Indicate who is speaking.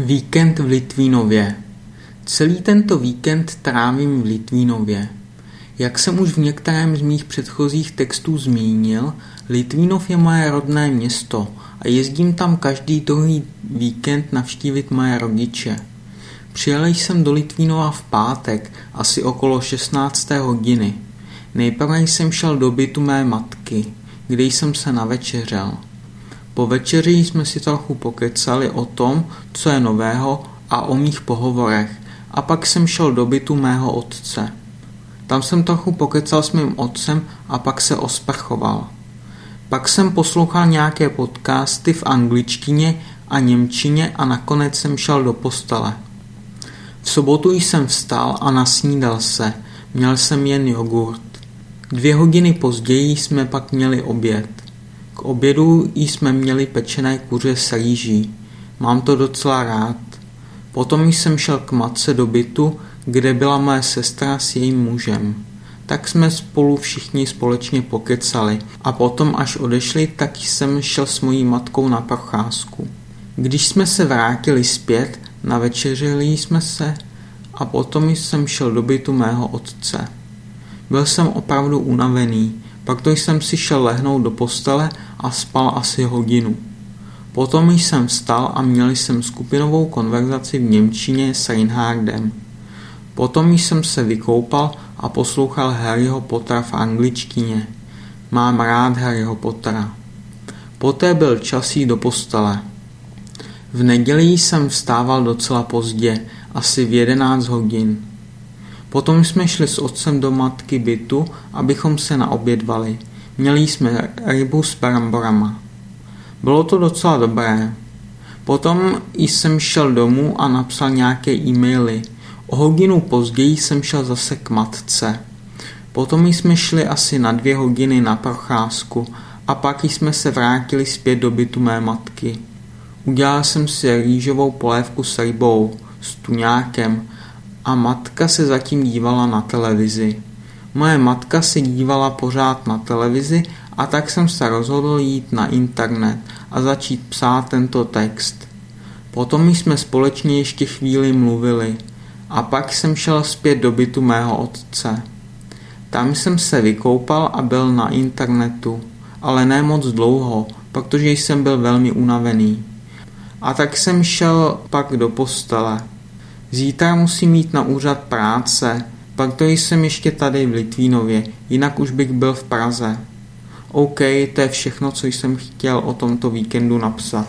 Speaker 1: Víkend v Litvínově Celý tento víkend trávím v Litvínově. Jak jsem už v některém z mých předchozích textů zmínil, Litvínov je moje rodné město a jezdím tam každý druhý víkend navštívit moje rodiče. Přijel jsem do Litvínova v pátek, asi okolo 16. hodiny. Nejprve jsem šel do bytu mé matky, kde jsem se navečeřel. Po večeři jsme si trochu pokecali o tom, co je nového a o mých pohovorech a pak jsem šel do bytu mého otce. Tam jsem trochu pokecal s mým otcem a pak se osprchoval. Pak jsem poslouchal nějaké podcasty v angličtině a němčině a nakonec jsem šel do postele. V sobotu jsem vstal a nasnídal se. Měl jsem jen jogurt. Dvě hodiny později jsme pak měli oběd. K obědu jsme měli pečené kuře s rýží. Mám to docela rád. Potom jsem šel k matce do bytu, kde byla moje sestra s jejím mužem. Tak jsme spolu všichni společně pokecali a potom, až odešli, tak jsem šel s mojí matkou na procházku. Když jsme se vrátili zpět, navečeřili jsme se a potom jsem šel do bytu mého otce. Byl jsem opravdu unavený, pak to jsem si šel lehnout do postele a spal asi hodinu. Potom jsem vstal a měl jsem skupinovou konverzaci v Němčině s Reinhardem. Potom jsem se vykoupal a poslouchal Harryho Pottera v angličtině. Mám rád Harryho Pottera. Poté byl čas jít do postele. V neděli jsem vstával docela pozdě, asi v 11 hodin. Potom jsme šli s otcem do matky bytu, abychom se naobědvali. Měli jsme rybu s bramborama. Bylo to docela dobré. Potom jsem šel domů a napsal nějaké e-maily. O hodinu později jsem šel zase k matce. Potom jsme šli asi na dvě hodiny na procházku a pak jsme se vrátili zpět do bytu mé matky. Udělal jsem si rýžovou polévku s rybou, s tuňákem a matka se zatím dívala na televizi. Moje matka se dívala pořád na televizi a tak jsem se rozhodl jít na internet a začít psát tento text. Potom jsme společně ještě chvíli mluvili a pak jsem šel zpět do bytu mého otce. Tam jsem se vykoupal a byl na internetu, ale ne moc dlouho, protože jsem byl velmi unavený. A tak jsem šel pak do postele. Zítra musím jít na úřad práce, pak to jsem ještě tady v Litvínově, jinak už bych byl v Praze. OK, to je všechno, co jsem chtěl o tomto víkendu napsat.